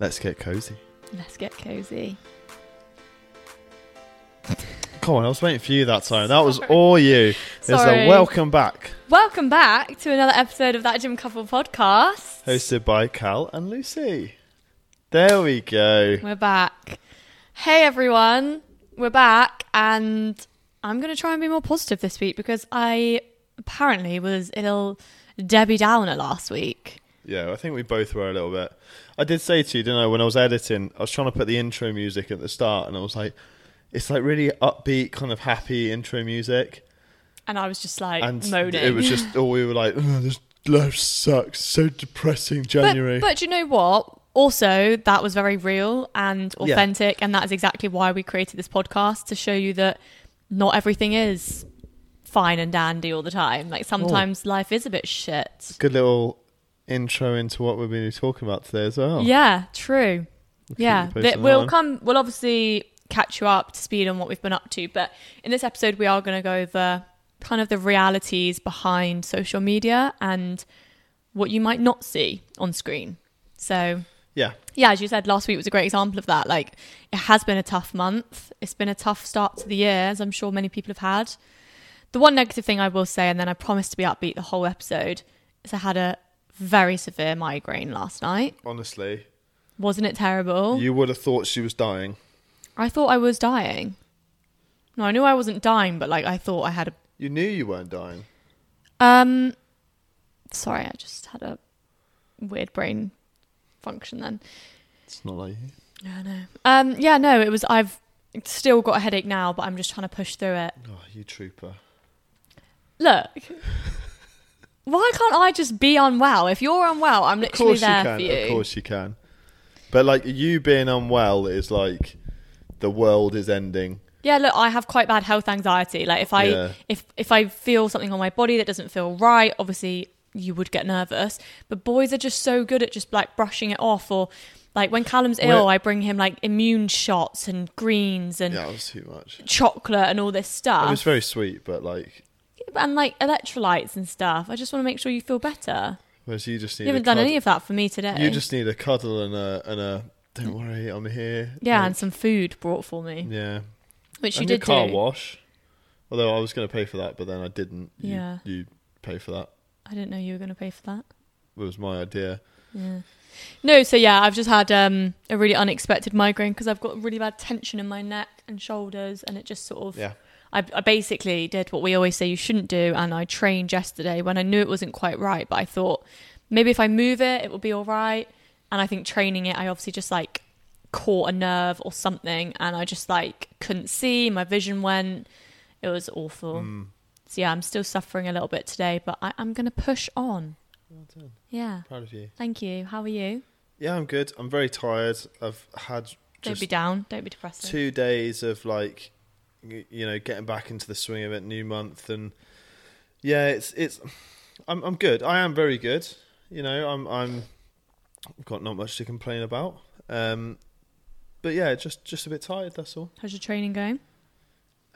Let's get cozy. Let's get cozy. Come on, I was waiting for you that time. That was all you. It's a welcome back, Welcome back to another episode of that Gym Couple podcast. hosted by Cal and Lucy. There we go. We're back. Hey everyone, we're back, and I'm going to try and be more positive this week because I apparently was a little Debbie Downer last week. Yeah, I think we both were a little bit. I did say to you, didn't I, when I was editing, I was trying to put the intro music at the start, and I was like, it's like really upbeat, kind of happy intro music. And I was just like and moaning. it was just, oh, we were like, oh, this life sucks. So depressing, January. But, but you know what? Also, that was very real and Yeah. authentic, and that is exactly why we created this podcast to show you that not everything is fine and dandy all the time. Like sometimes life is a bit shit. Good little intro into what we're going to be talking about today as well. Yeah, true. Yeah, you posted That on we'll one. come. We'll obviously catch you up to speed on what we've been up to. But in this episode, we are going to go over kind of the realities behind social media and what you might not see on screen. So Yeah. yeah, as you said, last week was a great example of that. Like, it has been a tough month. It's been a tough start to the year, as I'm sure many people have had. The one negative thing I will say, and then I promise to be upbeat the whole episode, is I had a very severe migraine last night. Honestly, Wasn't it terrible? you would have thought she was dying. I thought I was dying. No, I knew I wasn't dying, but like I thought I had a. You knew you weren't dying. Um, sorry, I just had a weird brain function then. It's not like you. Yeah, no. Um, yeah, no, it was. I've still got a headache now, but I'm just trying to push through it. Oh, you trooper. Look, why can't I just be unwell? If you're unwell, I'm Of literally course you there can. for you. Of course you can. But like you being unwell is like the world is ending. Yeah, look, I have quite bad health anxiety. Like if I Yeah. if if I feel something on my body that doesn't feel right, obviously you would get nervous. But boys are just so good at just like brushing it off or like when Callum's ill, Well- I bring him like immune shots and greens and Yeah, it was too much. chocolate and all this stuff. It stuff. was very sweet, but like, and like electrolytes and stuff. I just want to make sure you feel better. whereas you just need. You haven't done any of that for me today. You just need a cuddle and a and a. Don't worry, I'm here. yeah, Like, and some food brought for me, yeah. which you and did car do. wash. Although I was going to pay for that, but then I didn't. You, Yeah. You pay for that. I didn't know you were going to pay for that. It was my idea. Yeah. No, so yeah, I've just had um, a really unexpected migraine because I've got really bad tension in my neck and shoulders, and it just sort of. Yeah. I, I basically did what we always say you shouldn't do, and I trained yesterday when I knew it wasn't quite right, but I thought maybe if I move it, it will be all right. And I think training it, I obviously just like caught a nerve or something, and I just like couldn't see. My vision went. It was awful. Mm. So yeah, I'm still suffering a little bit today, but I, I'm gonna push on. Well done. Yeah, Proud of you. thank you. How are you? Yeah, I'm good. I'm very tired. I've had Don't be down. Don't be depressed. two days of like, you know, getting back into the swing of it. New month, and yeah, it's it's. I'm I'm good. I am very good. You know, I'm I'm. I've got not much to complain about. Um, but yeah, just just a bit tired. That's all. How's your training going?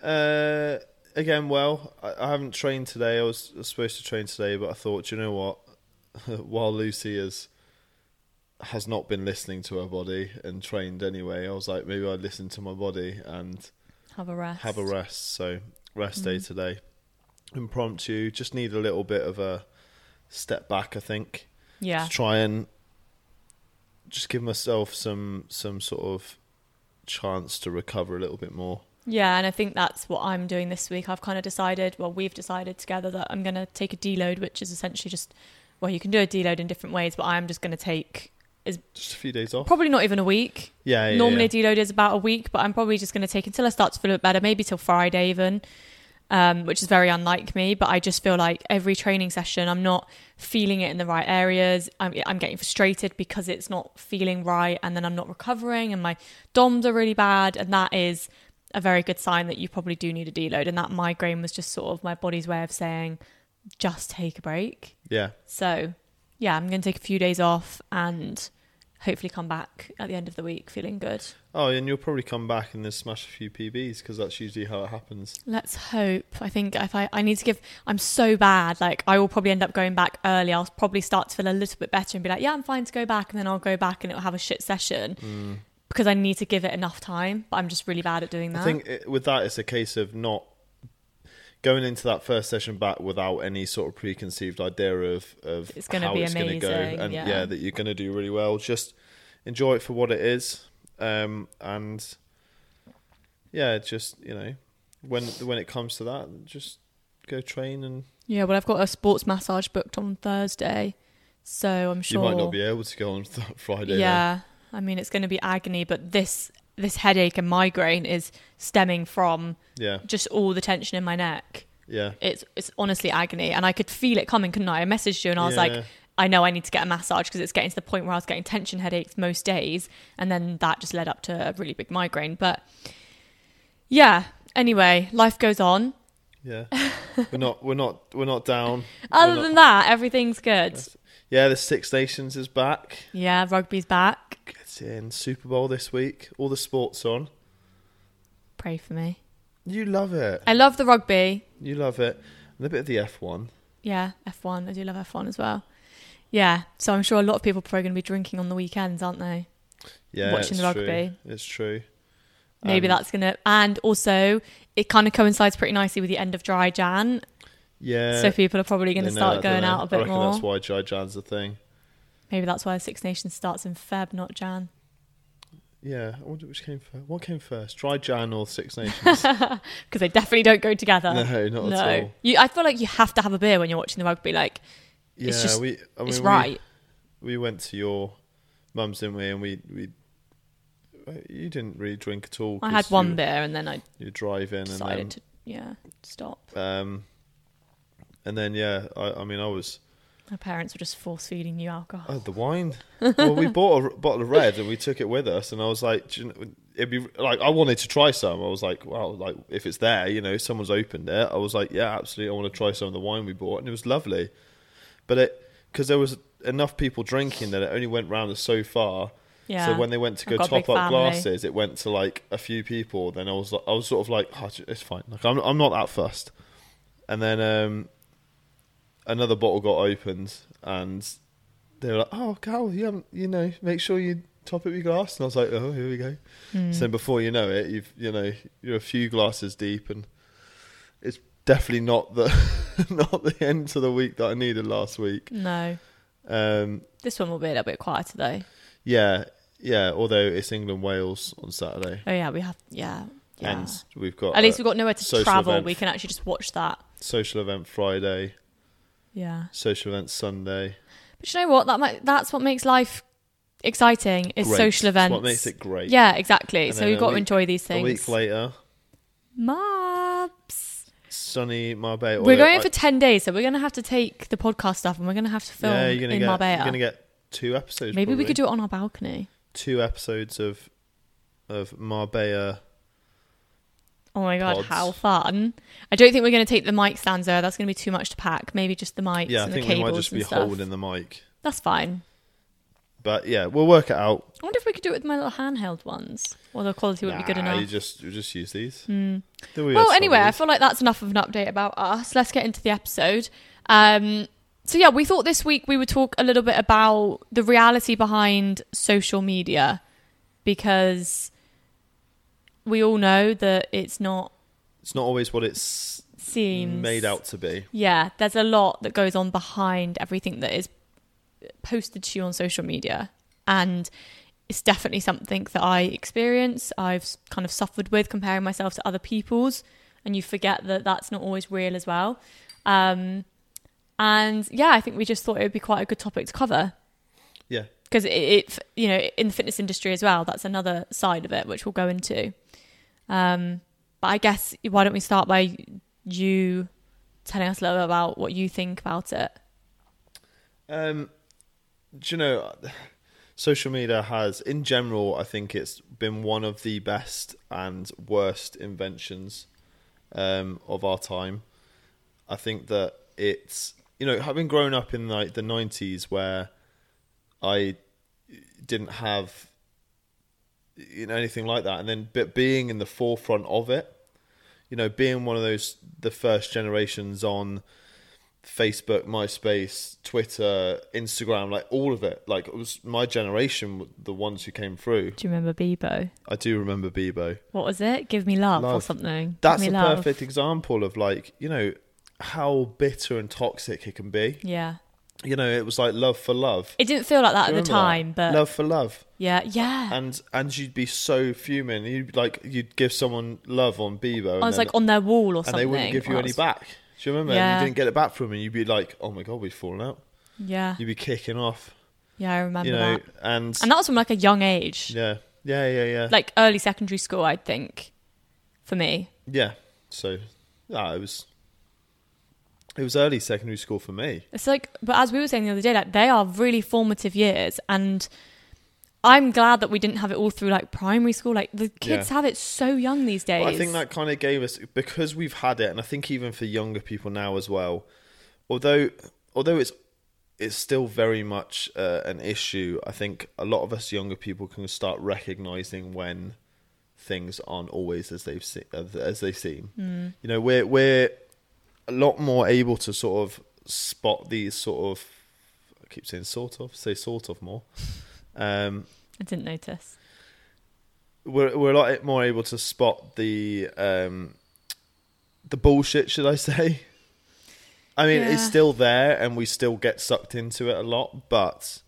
Uh, again, well, I, I haven't trained today. I was, I was supposed to train today, but I thought, you know what? While Lucy is has not been listening to her body and trained anyway, I was like, maybe I'd listen to my body and Have a rest. have a rest. So rest day Mhm. today. Impromptu. Just need a little bit of a step back. I think Yeah. to try and just give myself some some sort of chance to recover a little bit more. Yeah, and I think that's what I'm doing this week. I've kind of decided, well, we've decided together that I'm going to take a deload, which is essentially just, well, you can do a deload in different ways, but I'm just going to take Is just a few days off. probably not even a week. Yeah, yeah. Normally, yeah. a deload is about a week, but I'm probably just going to take until I start to feel a bit better, maybe till Friday even, um, which is very unlike me. But I just feel like every training session, I'm not feeling it in the right areas. I'm, I'm getting frustrated because it's not feeling right, and then I'm not recovering, and my DOMs are really bad, and that is a very good sign that you probably do need a deload. And that migraine was just sort of my body's way of saying, just take a break. Yeah. So, yeah, I'm going to take a few days off and hopefully come back at the end of the week feeling good. Oh, and you'll probably come back and then smash a few PBs because that's usually how it happens. Let's hope. I think if I, I need to give, I'm so bad. Like I will probably end up going back early. I'll probably start to feel a little bit better and be like, yeah, I'm fine to go back, and then I'll go back and it'll have a shit session Mm. because I need to give it enough time. But I'm just really bad at doing that. I think it, with that, it's a case of not going into that first session back without any sort of preconceived idea of of It's gonna how be it's going to go, and yeah. that you're going to do really well. Just enjoy it for what it is, um, and yeah, just you know, when when it comes to that, just go train, and yeah, well, I've got a sports massage booked on Thursday, so I'm sure you might not be able to go on th- Friday. Yeah, I mean it's going to be agony, but this this headache and migraine is stemming from yeah, just all the tension in my neck. yeah. It's it's honestly agony, and I could feel it coming, couldn't I? I messaged you and I was Yeah. like, I know I need to get a massage because it's getting to the point where I was getting tension headaches most days, and then that just led up to a really big migraine. But yeah, anyway, life goes on. Yeah, we're not, we're not, we're not down. Other We're than that, everything's good. Yeah, the Six Nations is back. Yeah, rugby's back. It's in Super Bowl this week. All the sports on. Pray for me. You love it. I love the rugby. You love it. And a bit of the F1. Yeah, F1. I do love F1 as well. Yeah, so I'm sure a lot of people are probably going to be drinking on the weekends, aren't they? Yeah, Watching the rugby. True. It's true. Maybe Um, that's going to. And also, it kind of coincides pretty nicely with the end of dry Jan. Yeah. so people are probably going to start that, going out a bit reckon more. that's why Dry Jan's the thing. Maybe that's why Six Nations starts in Feb, not Jan. Yeah. I wonder which came first. What came first? Dry Jan or Six Nations? Because they definitely don't go together. no, not no. at all. You, I feel like you have to have a beer when you're watching the rugby. Like, Yeah, It's just- we. I mean, it's we, right. We went to your mum's, didn't we? And we we. You didn't really drink at all. I had one you, beer and then I You drive in decided and to, yeah, stop. um, and then yeah. I, I mean, I was. My parents were just force feeding you alcohol. Oh, the wine. well, we bought a bottle of red and we took it with us, and I was like, you know, it'd be like I wanted to try some. I was like, well, like if it's there, you know, someone's opened it. I was like, yeah, absolutely, I want to try some of the wine we bought, and it was lovely. But it because there was enough people drinking that it only went round so far. yeah. So when they went to go got a big top up family. glasses, it went to like a few people. Then I was, I was sort of like, oh, it's fine. Like I'm, I'm not that fussed. And then um, another bottle got opened, and they were like, oh, Cal, you haven't, you know, make sure you top up your glass. And I was like, oh, here we go. Hmm. So before you know it, you've, you know, you're a few glasses deep, and it's definitely not the, not the end to the week that I needed last week. no, Um, this one will be a little bit quieter though. yeah, yeah. Although it's England Wales on Saturday. Oh yeah, we have yeah. yeah. and we've got At least we've got nowhere to travel. event. We can actually just watch that. social event Friday, Yeah. social events Sunday. But you know what? That might, that's what makes life exciting. Is Great. social It's events. what makes it great. Yeah, exactly. And so a got to enjoy these things. A week later, Maps. sunny Marbella. We're going I- for ten days, so we're going to have to take the podcast stuff and we're going to have to film yeah, you're gonna in get, Marbella. You're gonna get two episodes. Maybe we could do it on our balcony. two episodes of of Marbella. Oh my god, Pods. how fun! I don't think we're going to take the mic stands there. That's going to be too much to pack. Maybe just the mics Yeah, I and think the we cables might just and be stuff. holding the mic. That's fine. But yeah, we'll work it out. I wonder if we could do it with my little handheld ones, or the quality wouldn't be good Nah, enough. You just you just use these. We Well, anyway, I feel like that's enough of an update about us. Let's get into the episode. Um, so yeah, we thought this week we would talk a little bit about the reality behind social media because we all know that it's not it's not always what it's seems made out to be. Yeah, there's a lot that goes on behind everything that is posted to you on social media. And it's definitely something that I experience. I've kind of suffered with comparing myself to other people's, and you forget that that's not always real as well. Um, and yeah, I think we just thought it would be quite a good topic to cover Yeah, because it, it, you know, in the fitness industry as well, that's another side of it, which we'll go into. Um, but I guess why don't we start by you telling us a little bit about what you think about it? Um, do you know, social media has, in general, I think it's been one of the best and worst inventions um, of our time. I think that it's, you know, having grown up in like the nineties, where I, didn't have you know anything like that, and then but being in the forefront of it, you know, being one of those the first generations on Facebook, MySpace, Twitter, Instagram, like all of it. Like it was my generation, the ones who came through. Do you remember Bebo? I do remember Bebo. What was it? Give me love, or something. That's a love. perfect example of like you know how bitter and toxic it can be. Yeah. You know, it was like love for love. It didn't feel like that at the remember that? time, but love for love, yeah, yeah. and and you'd be so fuming. You'd like you'd give someone love on Bebo, I was then- like on their wall or something. and they wouldn't give you I any was- back. Do you remember? Yeah. And you didn't get it back from them, and you'd be like, "Oh my god, we've fallen out." Yeah, You'd be kicking off, yeah, I remember you know, that. and, And that was from like a young age, yeah, yeah, yeah, yeah, like early secondary school, I think, for me. yeah. So, yeah, it was. It was early secondary school for me. It's like, but as we were saying the other day, like they are really formative years, and I'm glad that we didn't have it all through like primary school. Like the kids Yeah. have it so young these days. I think that kind of gave us because we've had it, and I think even for younger people now as well. Although, although it's it's still very much uh, an issue. I think a lot of us younger people can start recognizing when things aren't always as they've se- as they seem. Mm. You know, we're we're a lot more able to sort of spot these sort of. I keep saying sort of, say sort of more. Um, I didn't notice. we're we're a lot more able to spot the um the bullshit should i say i mean it's still there and we still get sucked into it a lot but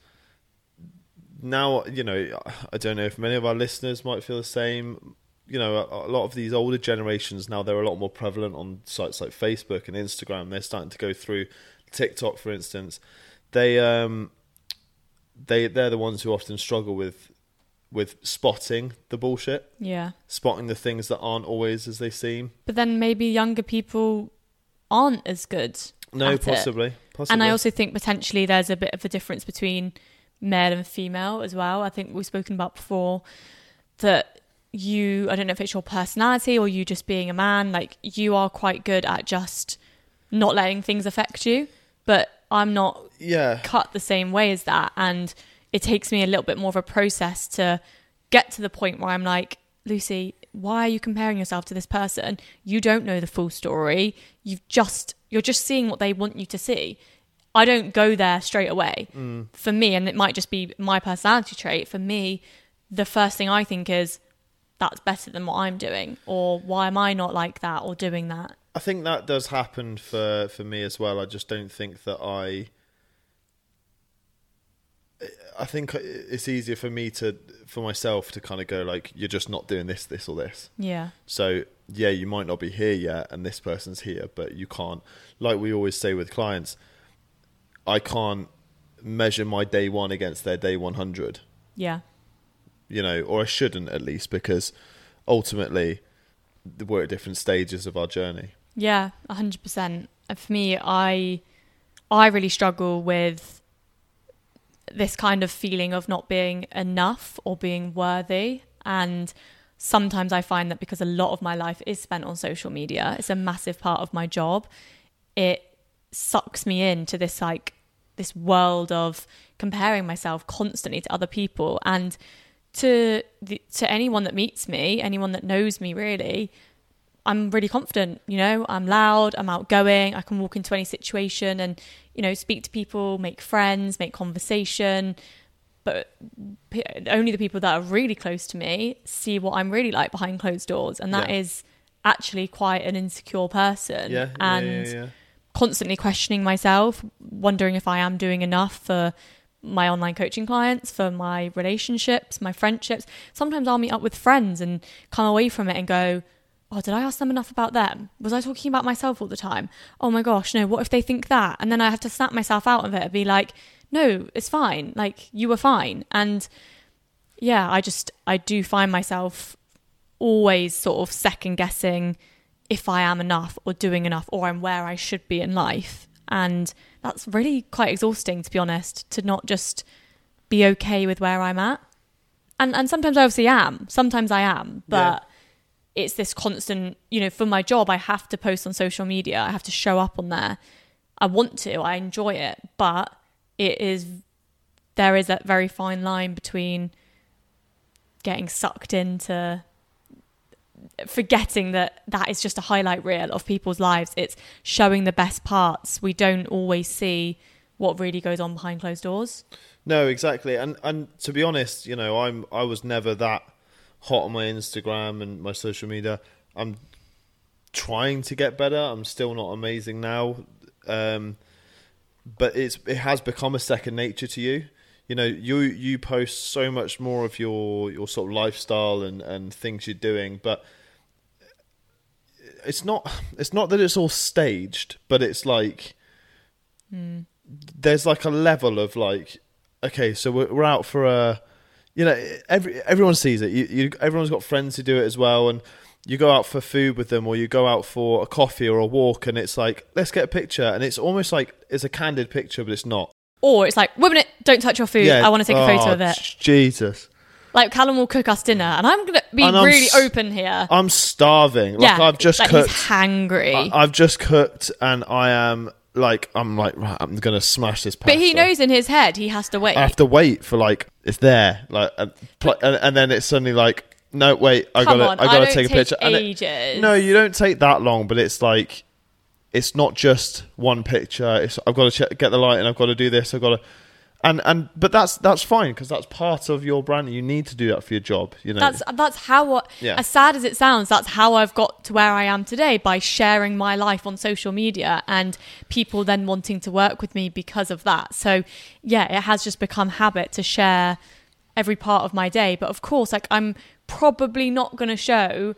now you know i don't know if many of our listeners might feel the same you know a, a lot of these older generations now they're a lot more prevalent on sites like facebook and instagram they're starting to go through tiktok for instance they um they they're the ones who often struggle with with spotting the bullshit, Yeah, spotting the things that aren't always as they seem. but then maybe younger people aren't as good. No, at it. possibly, possibly. And I also think potentially there's a bit of a difference between male and female as well. I think we've spoken about before that you, I don't know if it's your personality or you just being a man, like you are quite good at just not letting things affect you. But I'm not yeah, cut the same way as that. And it takes me a little bit more of a process to get to the point where I'm like, Lucy, why are you comparing yourself to this person? You don't know the full story. You've just you're just seeing what they want you to see. I don't go there straight away. Mm. For me, and it might just be my personality trait, for me, the first thing I think is that's better than what I'm doing, or why am I not like that or doing that? I think that does happen for for me as well. I just don't think that I. I think it's easier for me to, for myself to kind of go like, you're just not doing this, this, or this. Yeah. So yeah, you might not be here yet, and this person's here, but you can't. Like we always say with clients, I can't measure my day one against their day one hundred. Yeah. You know, or I shouldn't at least because ultimately we're at different stages of our journey. Yeah, hundred percent. For me, I I really struggle with this kind of feeling of not being enough or being worthy. And sometimes I find that because a lot of my life is spent on social media, it's a massive part of my job. It sucks me into this like this world of comparing myself constantly to other people and to the, to anyone that meets me, anyone that knows me really, I'm really confident, you know, I'm loud, I'm outgoing, I can walk into any situation and, you know, speak to people, make friends, make conversation. But p- only the people that are really close to me see what I'm really like behind closed doors. And that Yeah. is actually quite an insecure person. Yeah, and yeah. constantly questioning myself, wondering if I am doing enough for my online coaching clients, for my relationships, my friendships. Sometimes I'll meet up with friends and come away from it and go, Oh, did I ask them enough about them? Was I talking about myself all the time? Oh my gosh, no, what if they think that? And then I have to snap myself out of it and be like, no, it's fine. Like, you were fine. And yeah, I just, I do find myself always sort of second guessing if I am enough or doing enough or I'm where I should be in life. And that's really quite exhausting, to be honest, to not just be okay with where I'm at. And and sometimes I obviously am. Sometimes I am, but it's this constant, you know, for my job, I have to post on social media. I have to show up on there. I want to. I enjoy it, but it is there is a very fine line between getting sucked into forgetting that that is just a highlight reel of people's lives. It's showing the best parts. We don't always see what really goes on behind closed doors. No, exactly. And and to be honest, you know, I'm I was never that hot on my Instagram and my social media. I'm trying to get better. I'm still not amazing now. Um, but it's it has become a second nature to you. You know, you you post so much more of your your sort of lifestyle and and things you're doing, but it's not it's not that it's all staged, but it's like Mm. there's like a level of like okay, so we're, we're out for a you know every everyone sees it. You, you everyone's got friends who do it as well, and you go out for food with them, or you go out for a coffee or a walk, and it's like let's get a picture, and it's almost like it's a candid picture, but it's not. Or it's like, women, it, don't touch your food. I want to take a photo Oh, of it. Jesus, Like Callum will cook us dinner, and I'm gonna be really s- open here. I'm starving. Like yeah, I've just like cooked. He's hangry. I, I've just cooked, and I am like I'm like right, I'm gonna smash this. Pasta. but he knows in his head he has to wait. I have to wait for like it's there, like and, pl- and, and then it's suddenly like no wait, I gotta on, I gotta don't take a picture. And it- Ages. no, you don't take that long, but it's like it's not just one picture. It's I've got to check, get the light, and I've got to do this. I've got to. And, and but that's that's fine because that's part of your brand. You need to do that for your job. You know. That's that's how. Yeah. As sad as it sounds, that's how I've got to where I am today by sharing my life on social media and people then wanting to work with me because of that. So yeah, it has just become habit to share every part of my day. But of course, like I'm probably not going to show.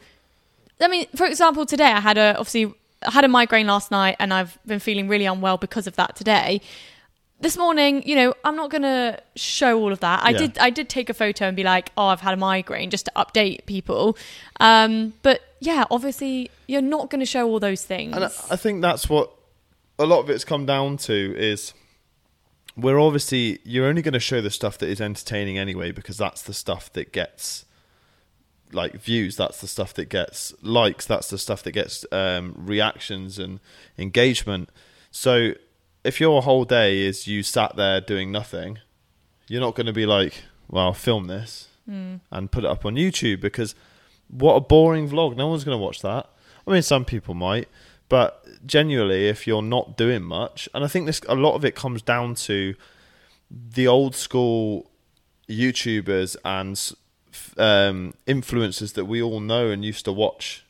I mean, for example, today I had a obviously I had a migraine last night and I've been feeling really unwell because of that today. This morning, you know, I'm not going to show all of that. I Yeah. did I did take a photo and be like, "Oh, I've had a migraine," just to update people. Um, but yeah, obviously, you're not going to show all those things. And I, I think that's what a lot of it's come down to is we're obviously you're only going to show the stuff that is entertaining anyway because that's the stuff that gets like views that's the stuff that gets likes that's the stuff that gets um, reactions and engagement so if your whole day is you sat there doing nothing you're not going to be like well I'll film this and put it up on youtube because what a boring vlog. No one's going to watch that. I mean some people might but genuinely if you're not doing much and i think this a lot of it comes down to the old school youtubers and um, influencers that we all know and used to watch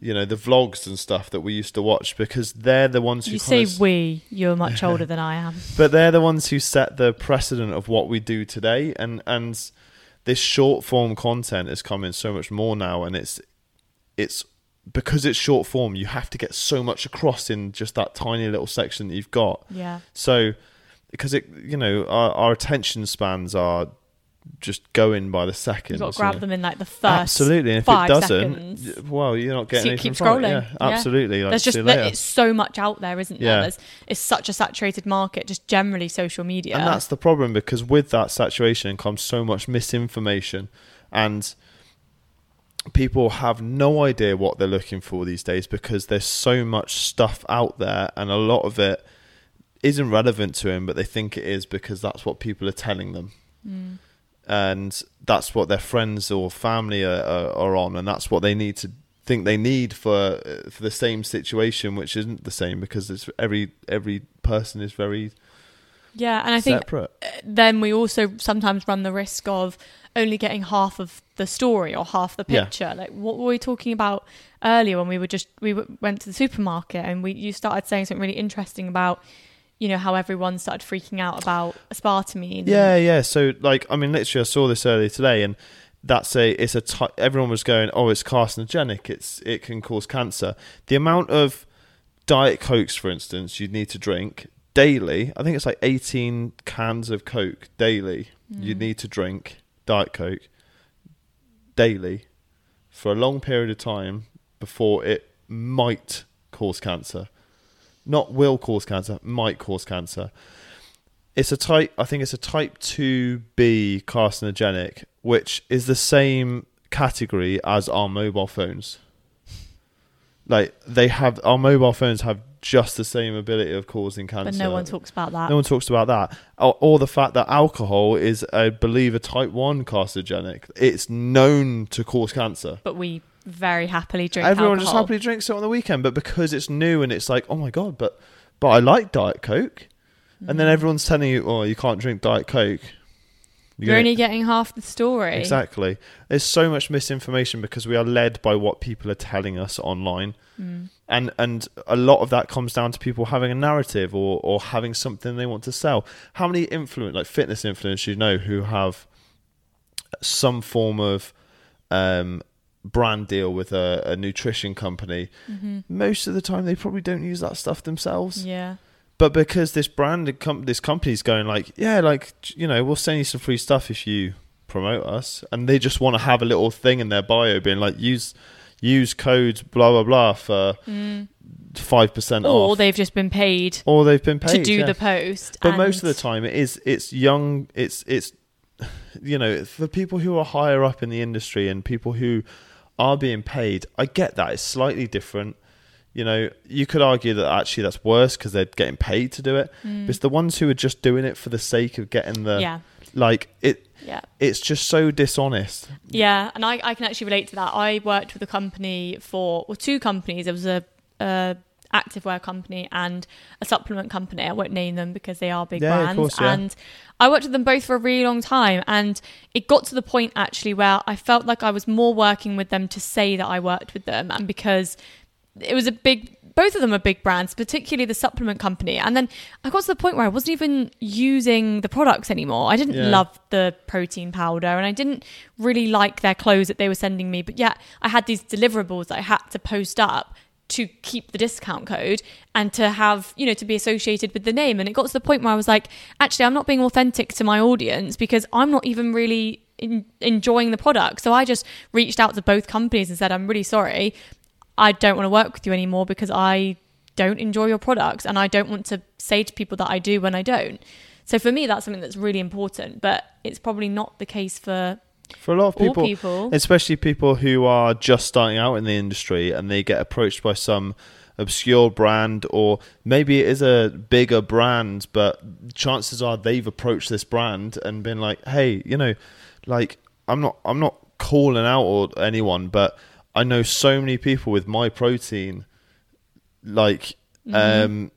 you know the vlogs and stuff that we used to watch because they're the ones who you say of we, you're much older than I am. but they're the ones who set the precedent of what we do today and and this short form content is coming so much more now and it's it's because it's short form you have to get so much across in just that tiny little section that you've got Yeah. so because it you know our, our attention spans are just going by the second You've got to grab them in like the first absolutely and if it doesn't seconds. well you're not getting So you keep scrolling. yeah, Yeah. absolutely like, There's just it's so much out there, isn't there? Yeah. There's, it's such a saturated market, just generally social media. And that's the problem because with that saturation comes so much misinformation and people have no idea what they're looking for these days because there's so much stuff out there and a lot of it isn't relevant to them but they think it is because that's what people are telling them Mm. And that's what their friends or family are, are, are on and that's what they need to think they need for uh, for the same situation which isn't the same because it's every every person is very yeah, and I think separate then we also sometimes run the risk of only getting half of the story or half the Yeah. picture. Like what were we talking about earlier when we were just we went to the supermarket and we you started saying something really interesting about you know how everyone started freaking out about aspartame. Yeah, yeah. So, like, I mean, literally, I saw this earlier today, and that's a it's a ty- everyone was going, oh, it's carcinogenic. It's it can cause cancer. The amount of diet cokes, for instance, you'd need to drink daily. I think it's like eighteen cans of coke daily. You Mm. need to drink diet coke daily for a long period of time before it might cause cancer. Not will cause cancer, might cause cancer it's a type i think it's a type 2b carcinogenic which is the same category as our mobile phones like they have our mobile phones have just the same ability of causing cancer. But no one talks about that. No one talks about that, or, or the fact that alcohol is, I believe, a type one carcinogenic. It's known to cause cancer. but we very happily drink Everyone just happily drinks it on the weekend, but because it's new and it's like, oh my god, but but I like Diet Coke, and Mm. then everyone's telling you, oh, you can't drink Diet Coke. You're gonna- only getting half the story. Exactly. There's so much misinformation because we are led by what people are telling us online. Mm. And and a lot of that comes down to people having a narrative or, or having something they want to sell. How many influence like fitness influencers you know who have some form of um, brand deal with a, a nutrition company? Mm-hmm. Most of the time they probably don't use that stuff themselves. Yeah. But because this brand, com- this company's going like, yeah, like you know, we'll send you some free stuff if you promote us, and they just want to have a little thing in their bio being like, use use code blah blah blah for mm. five percent off, Or they've just been paid or they've been paid to do yeah. the post. But most of the time, it is it's young. It's it's you know for people who are higher up in the industry and people who are being paid. I get that it's slightly different. You know, you could argue that actually that's worse because they're getting paid to do it. But it's the ones who are just doing it for the sake of getting the Mm. Yeah. like it. Yeah. It's just so dishonest. Yeah, and I, I can actually relate to that. I worked with a company for, well, two companies. There was a, a activewear company and a supplement company. I won't name them because they are big Yeah, brands. course, yeah. And I worked with them both for a really long time. And it got to the point actually where I felt like I was more working with them to say that I worked with them and because it was a big both of them are big brands particularly the supplement company and then i got to the point where i wasn't even using the products anymore i didn't Yeah. love the protein powder and i didn't really like their clothes that they were sending me but yet i had these deliverables that i had to post up to keep the discount code and to have you know to be associated with the name. And it got to the point where i was like actually i'm not being authentic to my audience because i'm not even really in, enjoying the product. So i just reached out to both companies and said i'm really sorry. I don't want to work with you anymore because I don't enjoy your products and I don't want to say to people that I do when I don't. So for me, that's something that's really important, but it's probably not the case for For a lot of people, people. especially people who are just starting out in the industry and they get approached by some obscure brand or maybe it is a bigger brand but chances are they've approached this brand and been like hey you know like i'm not i'm not calling out or anyone but i know so many people with Myprotein like um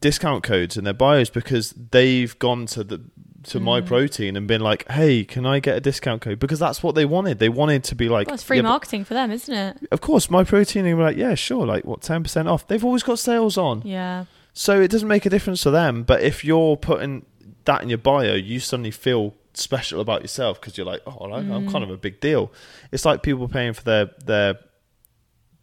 discount codes in their bios because they've gone to the to my mm. protein and been like hey can i get a discount code? Because that's what they wanted. They wanted to be like well, it's free "Yeah, marketing for them, isn't it? of course Myprotein and we're like yeah sure like what 10% off? They've always got sales on. Yeah. so it doesn't make a difference to them but if you're putting that in your bio you suddenly feel special about yourself because you're like oh i'm kind mm. of a big deal. It's like people paying for their their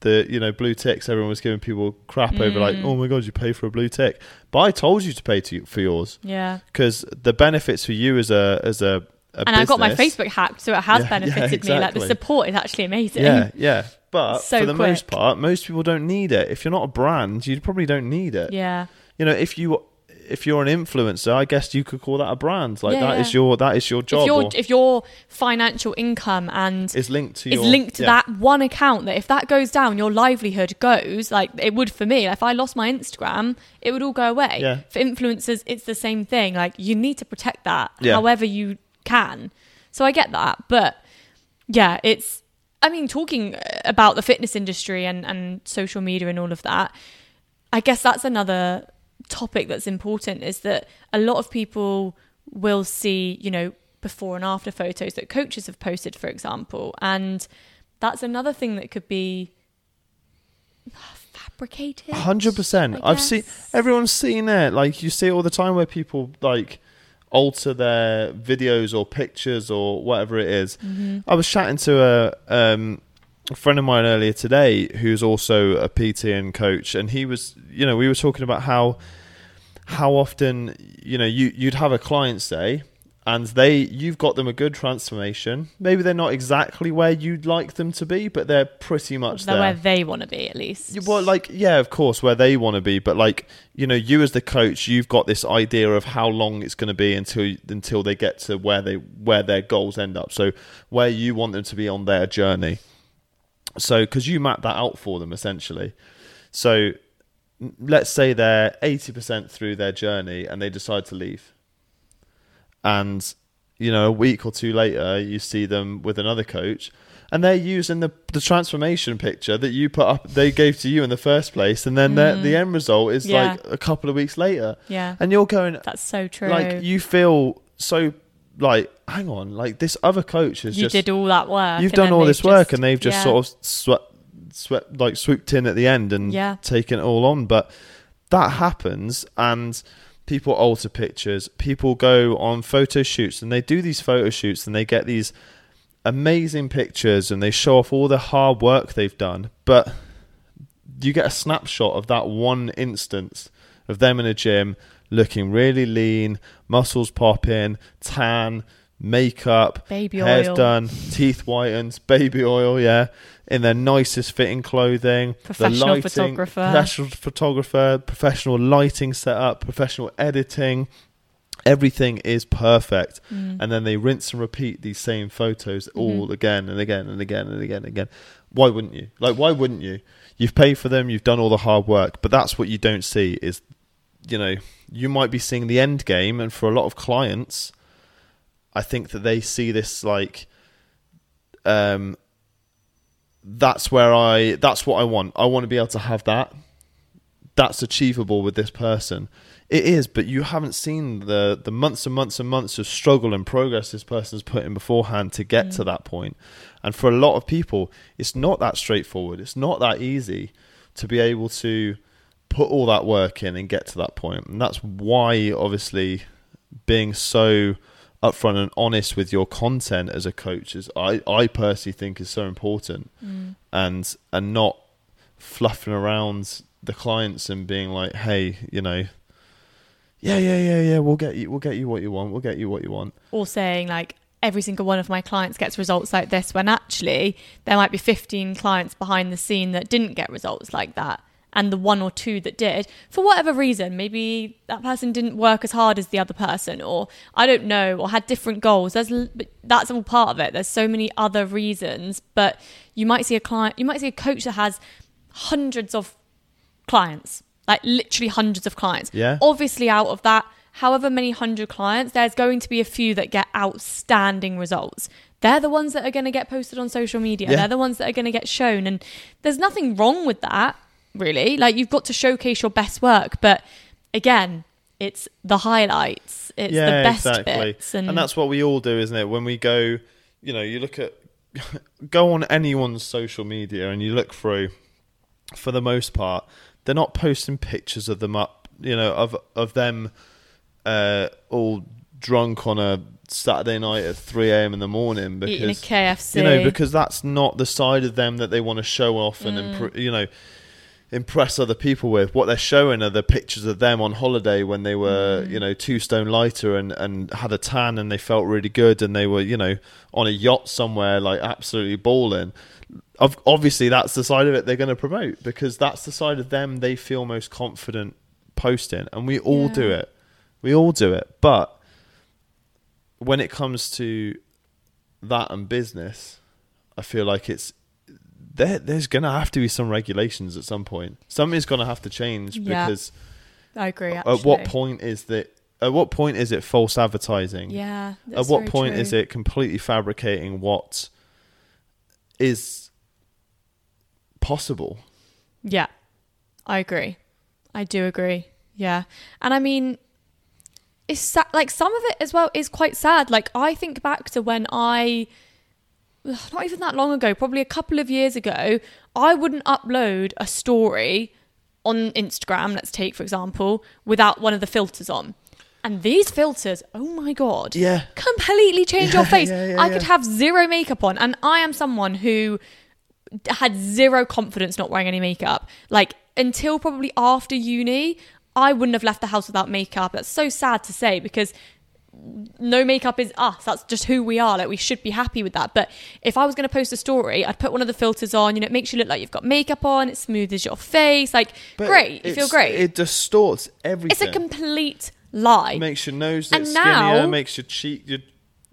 the you know blue ticks everyone was giving people crap over like mm. oh my god you pay for a blue tick but i told you to pay to for yours Yeah. because the benefits for you as a as a, a and I got my Facebook hacked, so it has Yeah, yeah, benefited me. Like the support is actually amazing. Yeah, yeah. But So for the most part, most people don't need it. If you're not a brand, you probably don't need it. Yeah. You know, if you if you're an influencer, I guess you could call that a brand. Like Yeah, that is yeah. your that is your job. If your if your financial income and is linked to is your linked to yeah. that one account that if that goes down your livelihood goes like it would for me if i lost my instagram it would all go away for influencers it's the same thing like you need to protect that however you can so i get that but yeah it's i mean talking about the fitness industry and and social media and all of that i guess that's another topic that's important is that a lot of people will see you know before and after photos that coaches have posted for example and that's another thing that could be fabricated Hundred percent. I I've seen everyone's seen it. Like you see it all the time where people like alter their videos or pictures or whatever it is. Mm-hmm. I was chatting to a um, a friend of mine earlier today who's also a PT and coach, and he was, you know, we were talking about how how often you know you you'd have a client say and they you've got them a good transformation maybe they're not exactly where you'd like them to be but they're pretty much they're there where they want to be at least Well, like, yeah, of course, where they want to be, but like, you know, you as the coach, you've got this idea of how long it's going to be until until they get to where they where their goals end up. So where you want them to be on their journey. So because you map that out for them essentially. So let's say they're 80% through their journey and they decide to leave. And, you know, a week or two later, you see them with another coach and they're using the, the transformation picture that you put up, they gave to you in the first place. And then the, the end result is Mm. Yeah. like a couple of weeks later. Yeah. And you're going, That's so true. like, you feel so, like, hang on, like this other coach has you just did all that work. you've done all this work and they've just yeah. sort of swept, swept like swooped in at the end and Yeah. taken it all on. But that happens and people alter pictures. People go on photo shoots and they do these photo shoots and they get these amazing pictures and they show off all the hard work they've done. But you get a snapshot of that one instance of them in a gym looking really lean, muscles popping, tan, makeup, Baby hair's oil. done, teeth whitened, baby oil, yeah, in their nicest fitting clothing, the Professional lighting, photographer. professional photographer, professional lighting setup, professional editing. Everything is perfect, Mm. and then they rinse and repeat these same photos Mm-hmm. all again and again and again and again and again. Why wouldn't you? Like, why wouldn't you? You've paid for them, you've done all the hard work, but that's what you don't see is, you know, you might be seeing the end game, and for a lot of clients, I think that they see this like, um, that's where I, that's what I want. I want to be able to have that. That's achievable with this person. It is, but you haven't seen the the months and months and months of struggle and progress this person's put in beforehand to get to that point. And for a lot of people, it's not that straightforward. It's not that easy to be able to put all that work in and get to that point. And that's why, obviously, being so upfront and honest with your content as a coach is, I, I personally think, is so important. Mm. And and not fluffing around the clients and being like, hey, you know, yeah, yeah, yeah, yeah, we'll get you, we'll get you what you want, we'll get you what you want. or saying like every single one of my clients gets results like this when actually there might be 15 clients behind the scene that didn't get results like that and the one or two that did for whatever reason maybe that person didn't work as hard as the other person or i don't know or had different goals. There's that's all part of it. There's so many other reasons but you might see a client you might see a coach that has hundreds of clients like literally hundreds of clients. Yeah. obviously out of that however many hundred clients there's going to be a few that get outstanding results. They're the ones that are going to get posted on social media. Yeah. they're the ones that are going to get shown and there's nothing wrong with that really like you've got to showcase your best work but again it's the highlights it's the best bits and, and that's what we all do, isn't it? When we go, you know, you look at go on anyone's social media and you look through. For the most part, they're not posting pictures of them up, you know, of of them uh, all drunk on a Saturday night at three a.m. in the morning because you know because that's not the side of them that they want to show off and Mm. impr- you know impress other people with. What they're showing are the pictures of them on holiday when they were Mm. you know two stone lighter and and had a tan and they felt really good and they were you know on a yacht somewhere like absolutely balling. Obviously that's the side of it they're going to promote because that's the side of them they feel most confident posting and we all do it. We all do it. But when it comes to that and business, I feel like it's there. There's gonna have to be some regulations at some point. Something's gonna have to change Yeah, because i agree actually. at what point is that? At what point is it false advertising? yeah At what point true. is it completely fabricating what is possible? Yeah, I agree. I do agree. Yeah. And I mean, it's sa- like some of it as well is quite sad. Like, I think back to when I, not even that long ago, probably a couple of years ago, I wouldn't upload a story on Instagram, let's take for example, without one of the filters on. And these filters, oh my God Yeah. completely change your face. yeah, yeah, I could have zero makeup on, and I am someone who had zero confidence not wearing any makeup. Like until probably after uni, I wouldn't have left the house without makeup. That's so sad to say because no makeup is us. That's just who we are. Like we should be happy with that. But if I was going to post a story, I'd put one of the filters on. You know, it makes you look like you've got makeup on. It smooths your face. Like But great, you feel great. It distorts everything. it's a complete lie. It makes your nose And look skinnier. now- makes your cheek, your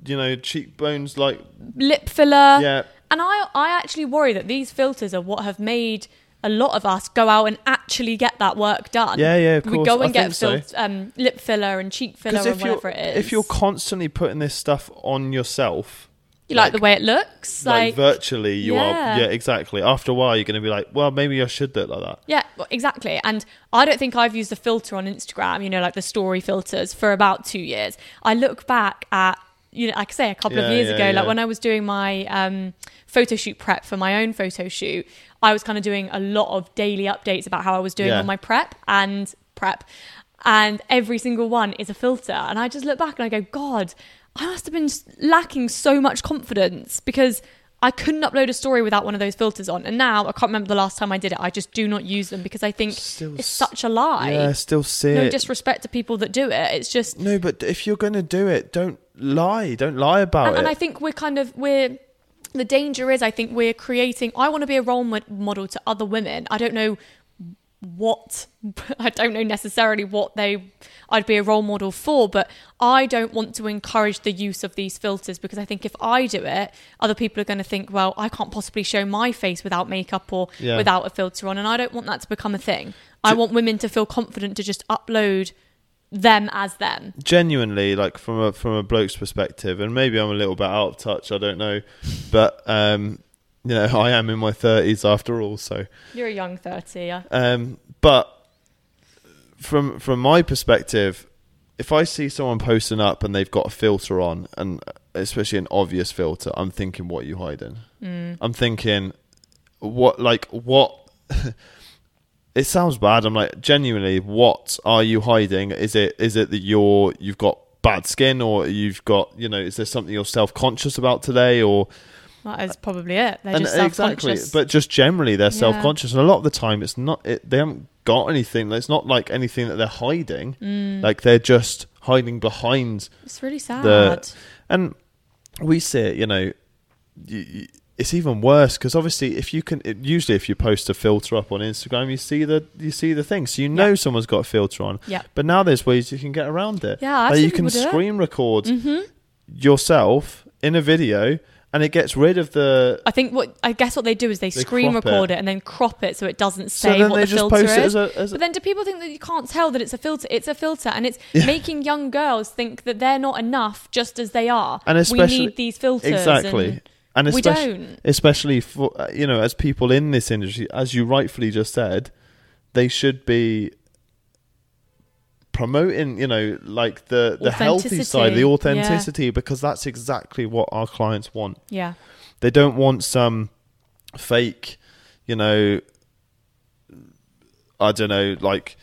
you know, cheekbones like Lip filler. yeah. And I, I actually worry that these filters are what have made a lot of us go out and actually get that work done. Yeah, yeah, of We course. go I and get think so. filled, um, lip filler and cheek filler Because or if you're whatever it is. if you're constantly putting this stuff on yourself, you like, like- the way it looks, like, like, virtually, you Yeah. are. Yeah, exactly. After a while, you're going to be like, well, maybe I should look like that. Yeah, well, exactly. And I don't think I've used the filter on Instagram, you know, like the story filters for about two years. I look back at, you know, like I say, a couple of years yeah, ago, yeah. like when I was doing my um, photo shoot prep for my own photo shoot, I was kind of doing a lot of daily updates about how I was doing Yeah. on my prep and prep. And every single one is a filter. And I just look back and I go, God, I must have been lacking so much confidence because I couldn't upload a story without one of those filters on. And now I can't remember the last time I did it. I just do not use them because I think Still it's such a lie. Yeah, still see no it. disrespect to people that do it. It's just, No, but if you're going to do it, don't lie. Don't lie about and, it. and I think we're kind of we're. The danger is, I think we're creating. I want to be a role model to other women. I don't know what I don't know necessarily what they I'd be a role model for, but I don't want to encourage the use of these filters because I think if I do it, other people are going to think, well, I can't possibly show my face without makeup or Yeah. without a filter on, and I don't want that to become a thing. I want women to feel confident to just upload them as them. genuinely like from a from a bloke's perspective and maybe i'm a little bit out of touch i don't know but um you know i am in my 30s after all so You're a young thirty, yeah. um but from from my perspective if i see someone posting up and they've got a filter on and especially an obvious filter i'm thinking what are you hiding Mm. i'm thinking what like what it sounds bad i'm like genuinely what are you hiding is it is it that you're you've got bad skin or you've got you know is there something you're self-conscious about today or That is probably it. They're and just exactly but just generally they're Yeah. self-conscious and a lot of the time it's not it, they haven't got anything it's not like anything that they're hiding Mm. like they're just hiding behind it's really sad. the- and we see it you know you, you, it's even worse because obviously if you can it, usually if you post a filter up on instagram you see the you see the thing so you know Yeah. someone's got a filter on yeah. but now there's ways you can get around it Yeah, like you can do it. screen record hmm yourself in a video and it gets rid of the I think what I guess what they do is they, They screen record it. it. and then crop it so it doesn't say then what the filter is. as a, as but then do people think that you can't tell that it's a filter? It's a filter, and it's Yeah. making young girls think that they're not enough just as they are. And especially- we need these filters. exactly and and we don't. especially for uh, you know as people in this industry as you rightfully just said they should be promoting you know like the the healthy side the Authenticity, authenticity because that's exactly what our clients want. Yeah, they don't want some fake you know i don't know like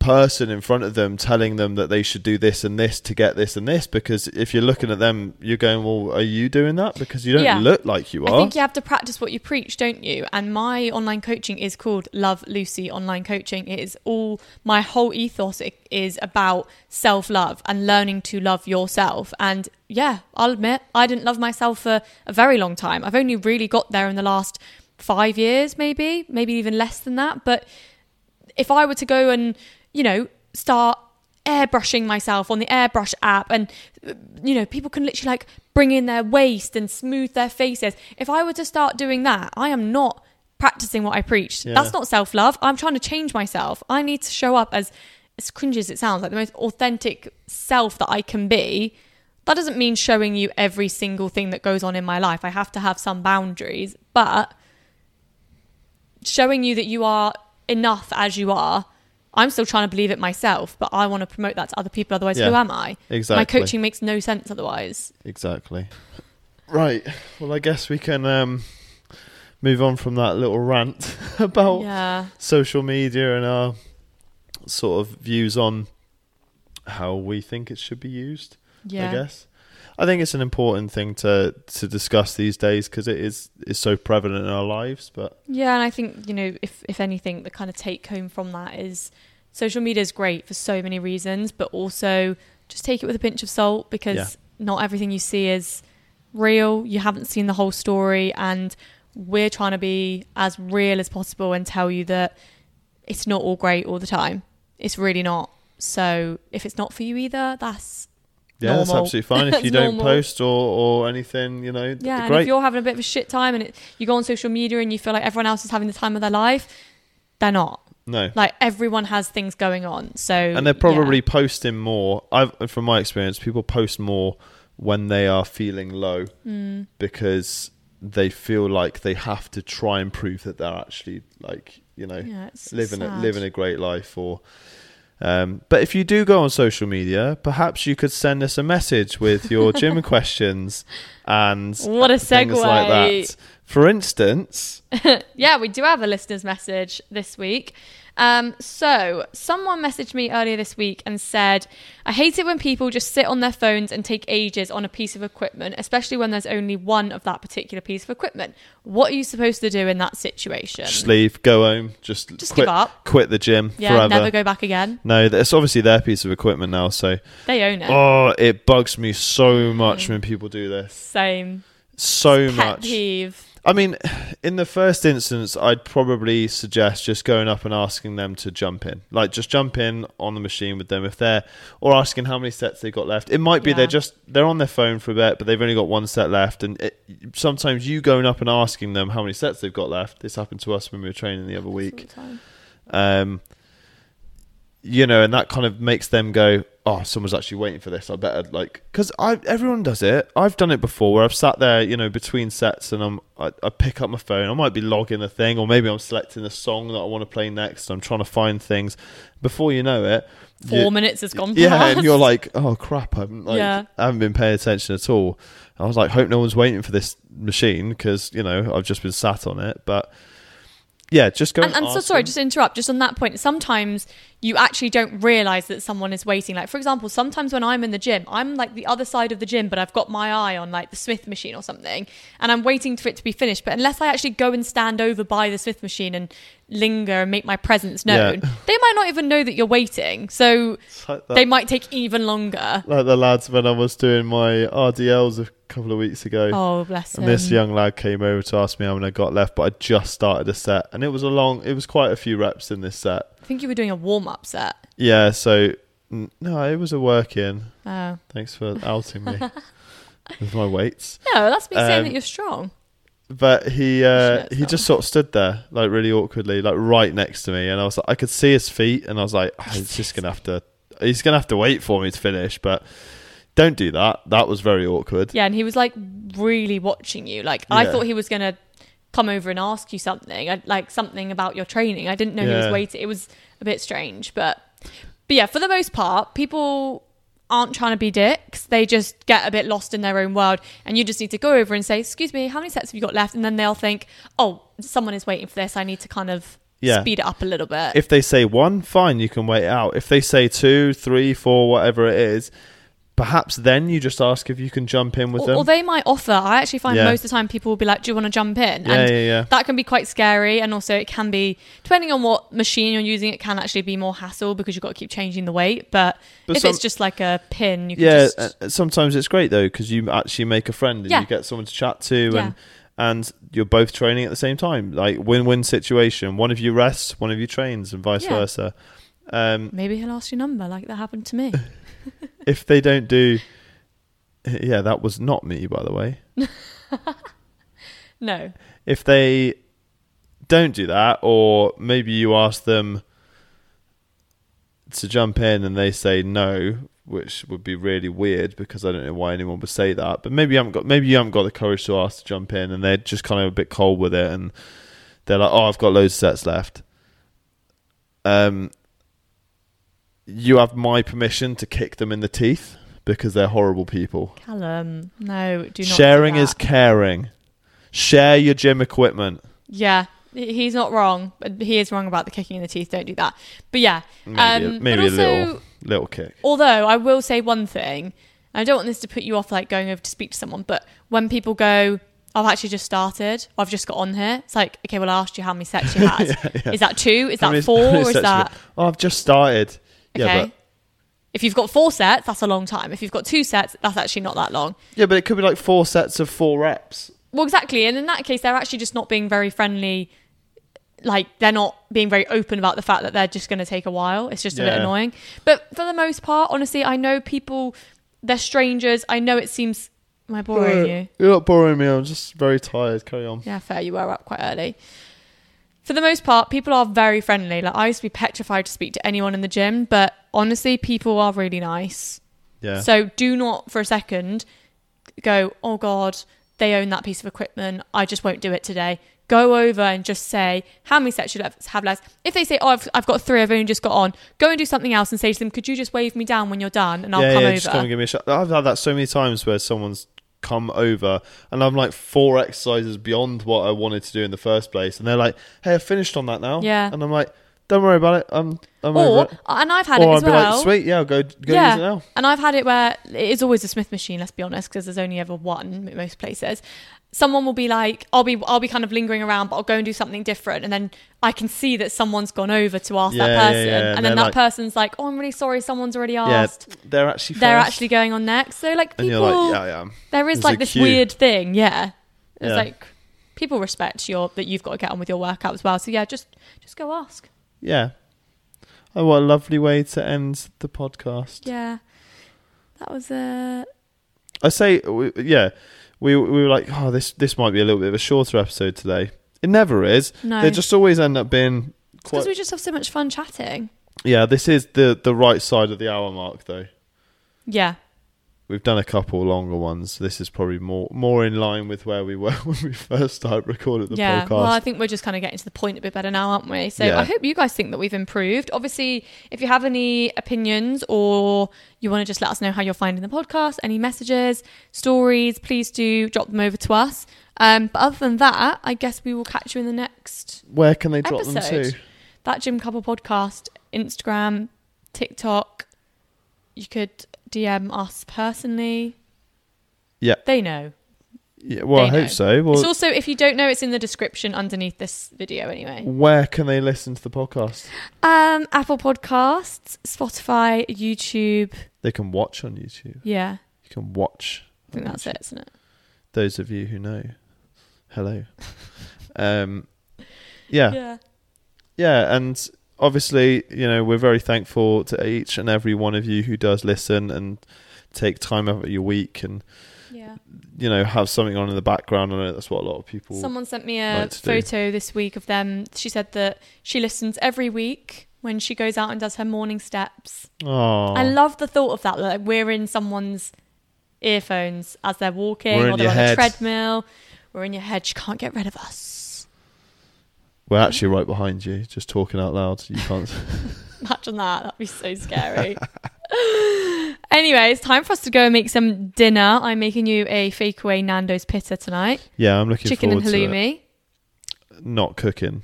person in front of them telling them that they should do this and this to get this and this because if you're looking at them you're going well are you doing that because you don't Yeah. look like you are I think you have to practice what you preach, don't you? And my online coaching is called Love Lucy Online Coaching. It is all my whole ethos is about self love and learning to love yourself. And yeah, I'll admit I didn't love myself for a very long time. I've only really got there in the last five years, maybe, maybe even less than that. But if I were to go and, you know, start airbrushing myself on the airbrush app and you know people can literally like bring in their waist and smooth their faces. If i were to start doing that i am not practicing what i preach. Yeah. that's not self-love. I'm trying to change myself. I need to show up as as cringy as it sounds like the most authentic self that i can be. That doesn't mean showing you every single thing that goes on in my life. I have to have some boundaries but showing you that you are enough as you are. I'm still trying to believe it myself, but I want to promote that to other people. Otherwise, who am I? exactly My coaching makes no sense otherwise. exactly right well i guess we can um move on from that little rant about Yeah. social media and our sort of views on how we think it should be used Yeah. I guess. I think it's an important thing to to discuss these days because it is is so prevalent in our lives. But Yeah, and I think, you know, if if anything, the kind of take home from that is social media is great for so many reasons, but also just take it with a pinch of salt because Yeah. not everything you see is real. You haven't seen the whole story and we're trying to be as real as possible and tell you that it's not all great all the time. It's really not. So if it's not for you either, that's Yeah, that's absolutely fine if you don't normal. post or, or anything. You know, Yeah, and great. if you're having a bit of a shit time and it, you go on social media and you feel like everyone else is having the time of their life, they're not. no, Like everyone has things going on. So and they're yeah. probably posting more. I've, from my experience, people post more when they are feeling low Hmm. because they feel like they have to try and prove that they're actually like you know yeah, living a, living a great life or um, but if you do go on social media perhaps you could send us a message with your gym questions and What a things like that for instance yeah, we do have a listener's message this week. Um, so, someone messaged me earlier this week and said, I hate it when people just sit on their phones and take ages on a piece of equipment, especially when there's only one of that particular piece of equipment. What are you supposed to do in that situation? just leave go home just, Just quit, give up. quit the gym Yeah, forever never go back again. no it's obviously their piece of equipment now so They own it. oh it bugs me so much when people do this Same. so Pet much peeve. I mean, in the first instance, I'd probably suggest just going up and asking them to jump in. Like, just jump in on the machine with them if they're, or asking how many sets they've got left. It might be Yeah. they're just, they're on their phone for a bit, but they've only got one set left. And it, sometimes you going up and asking them how many sets they've got left. This happened to us when we were training the other week. Um, you know, and that kind of makes them go, "Oh, someone's actually waiting for this. I better like." Because I, everyone does it. I've done it before, where I've sat there, you know, between sets, and I'm, I, I pick up my phone. I might be logging a thing, or maybe I'm selecting a song that I want to play next. I'm trying to find things. Before you know it, Four you- minutes has gone yeah, past. and you're like, "Oh crap! I haven't like, Yeah. I haven't been paying attention at all." I was like, "Hope no one's waiting for this machine," because you know I've just been sat on it, but. Yeah, just go and, and so sorry them. just to interrupt just on that point sometimes you actually don't realize that someone is waiting like for example sometimes when i'm in the gym i'm like the other side of the gym but i've got my eye on like the smith machine or something and i'm waiting for it to be finished but unless i actually go and stand over by the smith machine and linger and make my presence known Yeah. they might not even know that you're waiting so like they might take even longer like the lads when I was doing my RDLs a couple of weeks ago. oh bless And this young lad came over to ask me how many I got left, but I just started a set, and it was a long. It was quite a few reps in this set. i think you were doing a warm-up set Yeah, so no, it was a work in. oh Thanks for outing me with my weights. no that's me saying Um, that you're strong But he uh, he just sort of stood there, like really awkwardly, like right next to me, and I was like, I could see his feet, and I was like, oh, he's just gonna have to, he's gonna have to wait for me to finish, but. Don't do that. That was very awkward. Yeah, and he was like really watching you. Like I thought he was gonna come over and ask you something, like something about your training. I didn't know he was waiting. It was a bit strange, but but yeah, for the most part, people aren't trying to be dicks. They just get a bit lost in their own world, and you just need to go over and say, "Excuse me, how many sets have you got left?" And then they'll think, "Oh, someone is waiting for this. I need to kind of." Yeah. Speed it up a little bit. if they say one, fine, you can wait out. If they say two, three, four, whatever it is, perhaps then you just ask if you can jump in with or, them. or they might offer. I actually find Yeah. most of the time people will be like, "Do you want to jump in?" yeah, and yeah, yeah. that can be quite scary and also it can be depending on what machine you're using it can actually be more hassle because you've got to keep changing the weight but, But if some- it's just like a pin you can Yeah, just uh, sometimes it's great though because you actually make a friend and Yeah. you get someone to chat to, and and you're both training at the same time, like win-win situation. One of you rests, one of you trains, and vice Yeah. versa. Um, maybe he'll ask your number like that happened to me if they don't do, yeah, that was not me, by the way. no if they don't do that, or maybe you ask them to jump in and they say no, which would be really weird because I don't know why anyone would say that. But maybe you haven't got maybe you haven't got the courage to ask to jump in, and they're just kind of a bit cold with it, and they're like, "Oh, I've got loads of sets left." Um, you have my permission to kick them in the teeth because they're horrible people. Callum no do not Sharing do is caring. Share your gym equipment. yeah he's not wrong but he is wrong about the kicking in the teeth don't do that but yeah Maybe, um, maybe a little little kick. Although I will say one thing, I don't want this to put you off like going over to speak to someone, but when people go, I've actually just started, I've just got on here, it's like, okay, well, I asked you how many sets you had. Is that two? Is How that many- four? Or is sets have you that. Oh, I've just started. Okay. Yeah, but if you've got four sets, that's a long time. If you've got two sets, that's actually not that long. yeah, but it could be like four sets of four reps. Well, exactly. And in that case, they're actually just not being very friendly. Like, they're not being very open about the fact that they're just going to take a while. It's just a bit annoying. But for the most part, honestly, I know people they're strangers. I know it seems. Am I boring you? You're not boring me. I'm just very tired. Carry on. Yeah, fair. You were up quite early. For the most part, people are very friendly. Like I used to be petrified to speak to anyone in the gym, but honestly, people are really nice. Yeah. So do not for a second go, oh God, they own that piece of equipment. I just won't do it today. Go over and just say, how many sets should I have left? If they say, oh, I've, I've got three, I've only just got on, go and do something else and say to them, could you just wave me down when you're done and I'll yeah, come yeah, over? just come and give me a shot. I've had that so many times where someone's come over and I'm like four exercises beyond what I wanted to do in the first place, and they're like, "Hey, I finished on that now." Yeah. and I'm like, "Don't worry about it. I'm I'm or, over it." and I've had Or it I'd as be well. like, "Sweet, yeah, I'll go go Yeah. use it now." And I've had it where it is always a Smith machine. Let's be honest, because there's only ever one at most places. Someone will be like, "I'll be, I'll be kind of lingering around, but I'll go and do something different." And then I can see that someone's gone over to ask Yeah, that person, yeah. and, And then that like- person's like, "Oh, I'm really sorry, someone's already Yeah, asked." they're actually They're actually going on next. So like and people, you're like, "Yeah, yeah." there is There's like this queue. weird thing. Yeah, it's Yeah. like people respect your that you've got to get on with your workout as well. So yeah, just just go ask. Yeah. Oh, what a lovely way to end the podcast. Yeah, that was uh I say, yeah, we we were like, oh, this this might be a little bit of a shorter episode today. It never is. no. They just always end up being because we just have so much fun chatting. Yeah, this is the the right side of the hour mark, though. Yeah, We've done a couple longer ones. This is probably more more in line with where we were when we first started recording the yeah. podcast. Well, I think we're just kind of getting to the point a bit better now, aren't we? So Yeah. I hope you guys think that we've improved. Obviously, if you have any opinions or you want to just let us know how you're finding the podcast, any messages, stories, please do drop them over to us. Um, but other than that, I guess we will catch you in the next Where can they drop them to? that Gym Couple podcast, Instagram, TikTok. You could DM us personally. Yeah. They know. Yeah, well, I They know. hope so. Well, it's also, if you don't know, it's in the description underneath this video anyway. where can they listen to the podcast? Um, Apple Podcasts, Spotify, YouTube. They can watch on YouTube. Yeah, You can watch. I think that's YouTube. it, isn't it? Those of you who know, hello. um, yeah. Yeah. Yeah, and obviously, you know, we're very thankful to each and every one of you who does listen and take time out of your week and Yeah. you know have something on in the background. I know that's what a lot of people. Someone sent me a like to do. photo this week of them. She said that she listens every week when she goes out and does her morning steps. oh, I love the thought of that. Like we're in someone's earphones as they're walking or they're on head. a treadmill. We're in your head. She can't get rid of us. We're actually right behind you, just talking out loud. You can't. Imagine that. That'd be so scary. anyway, it's time for us to go and make some dinner. I'm making you a fake away Nando's pita tonight. yeah, I'm looking Chicken and forward to it. Chicken and Halloumi. Not cooking.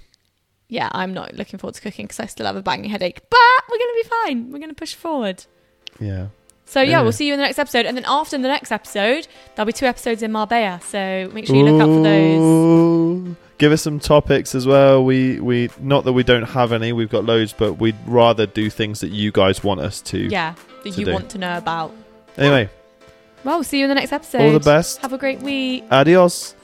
Yeah, I'm not looking forward to cooking because I still have a banging headache. But we're going to be fine. We're going to push forward. Yeah. So yeah, Yeah. we'll see you in the next episode. And then after the next episode, there'll be two episodes in Marbella. So make sure you look out for those. Ooh. Give us some topics as well. We we not that we don't have any. We've got loads, but we'd rather do things that you guys want us to. Yeah, that to you do. want to know about. Anyway, Well, we'll see you in the next episode. all the best. Have a great week. Adios.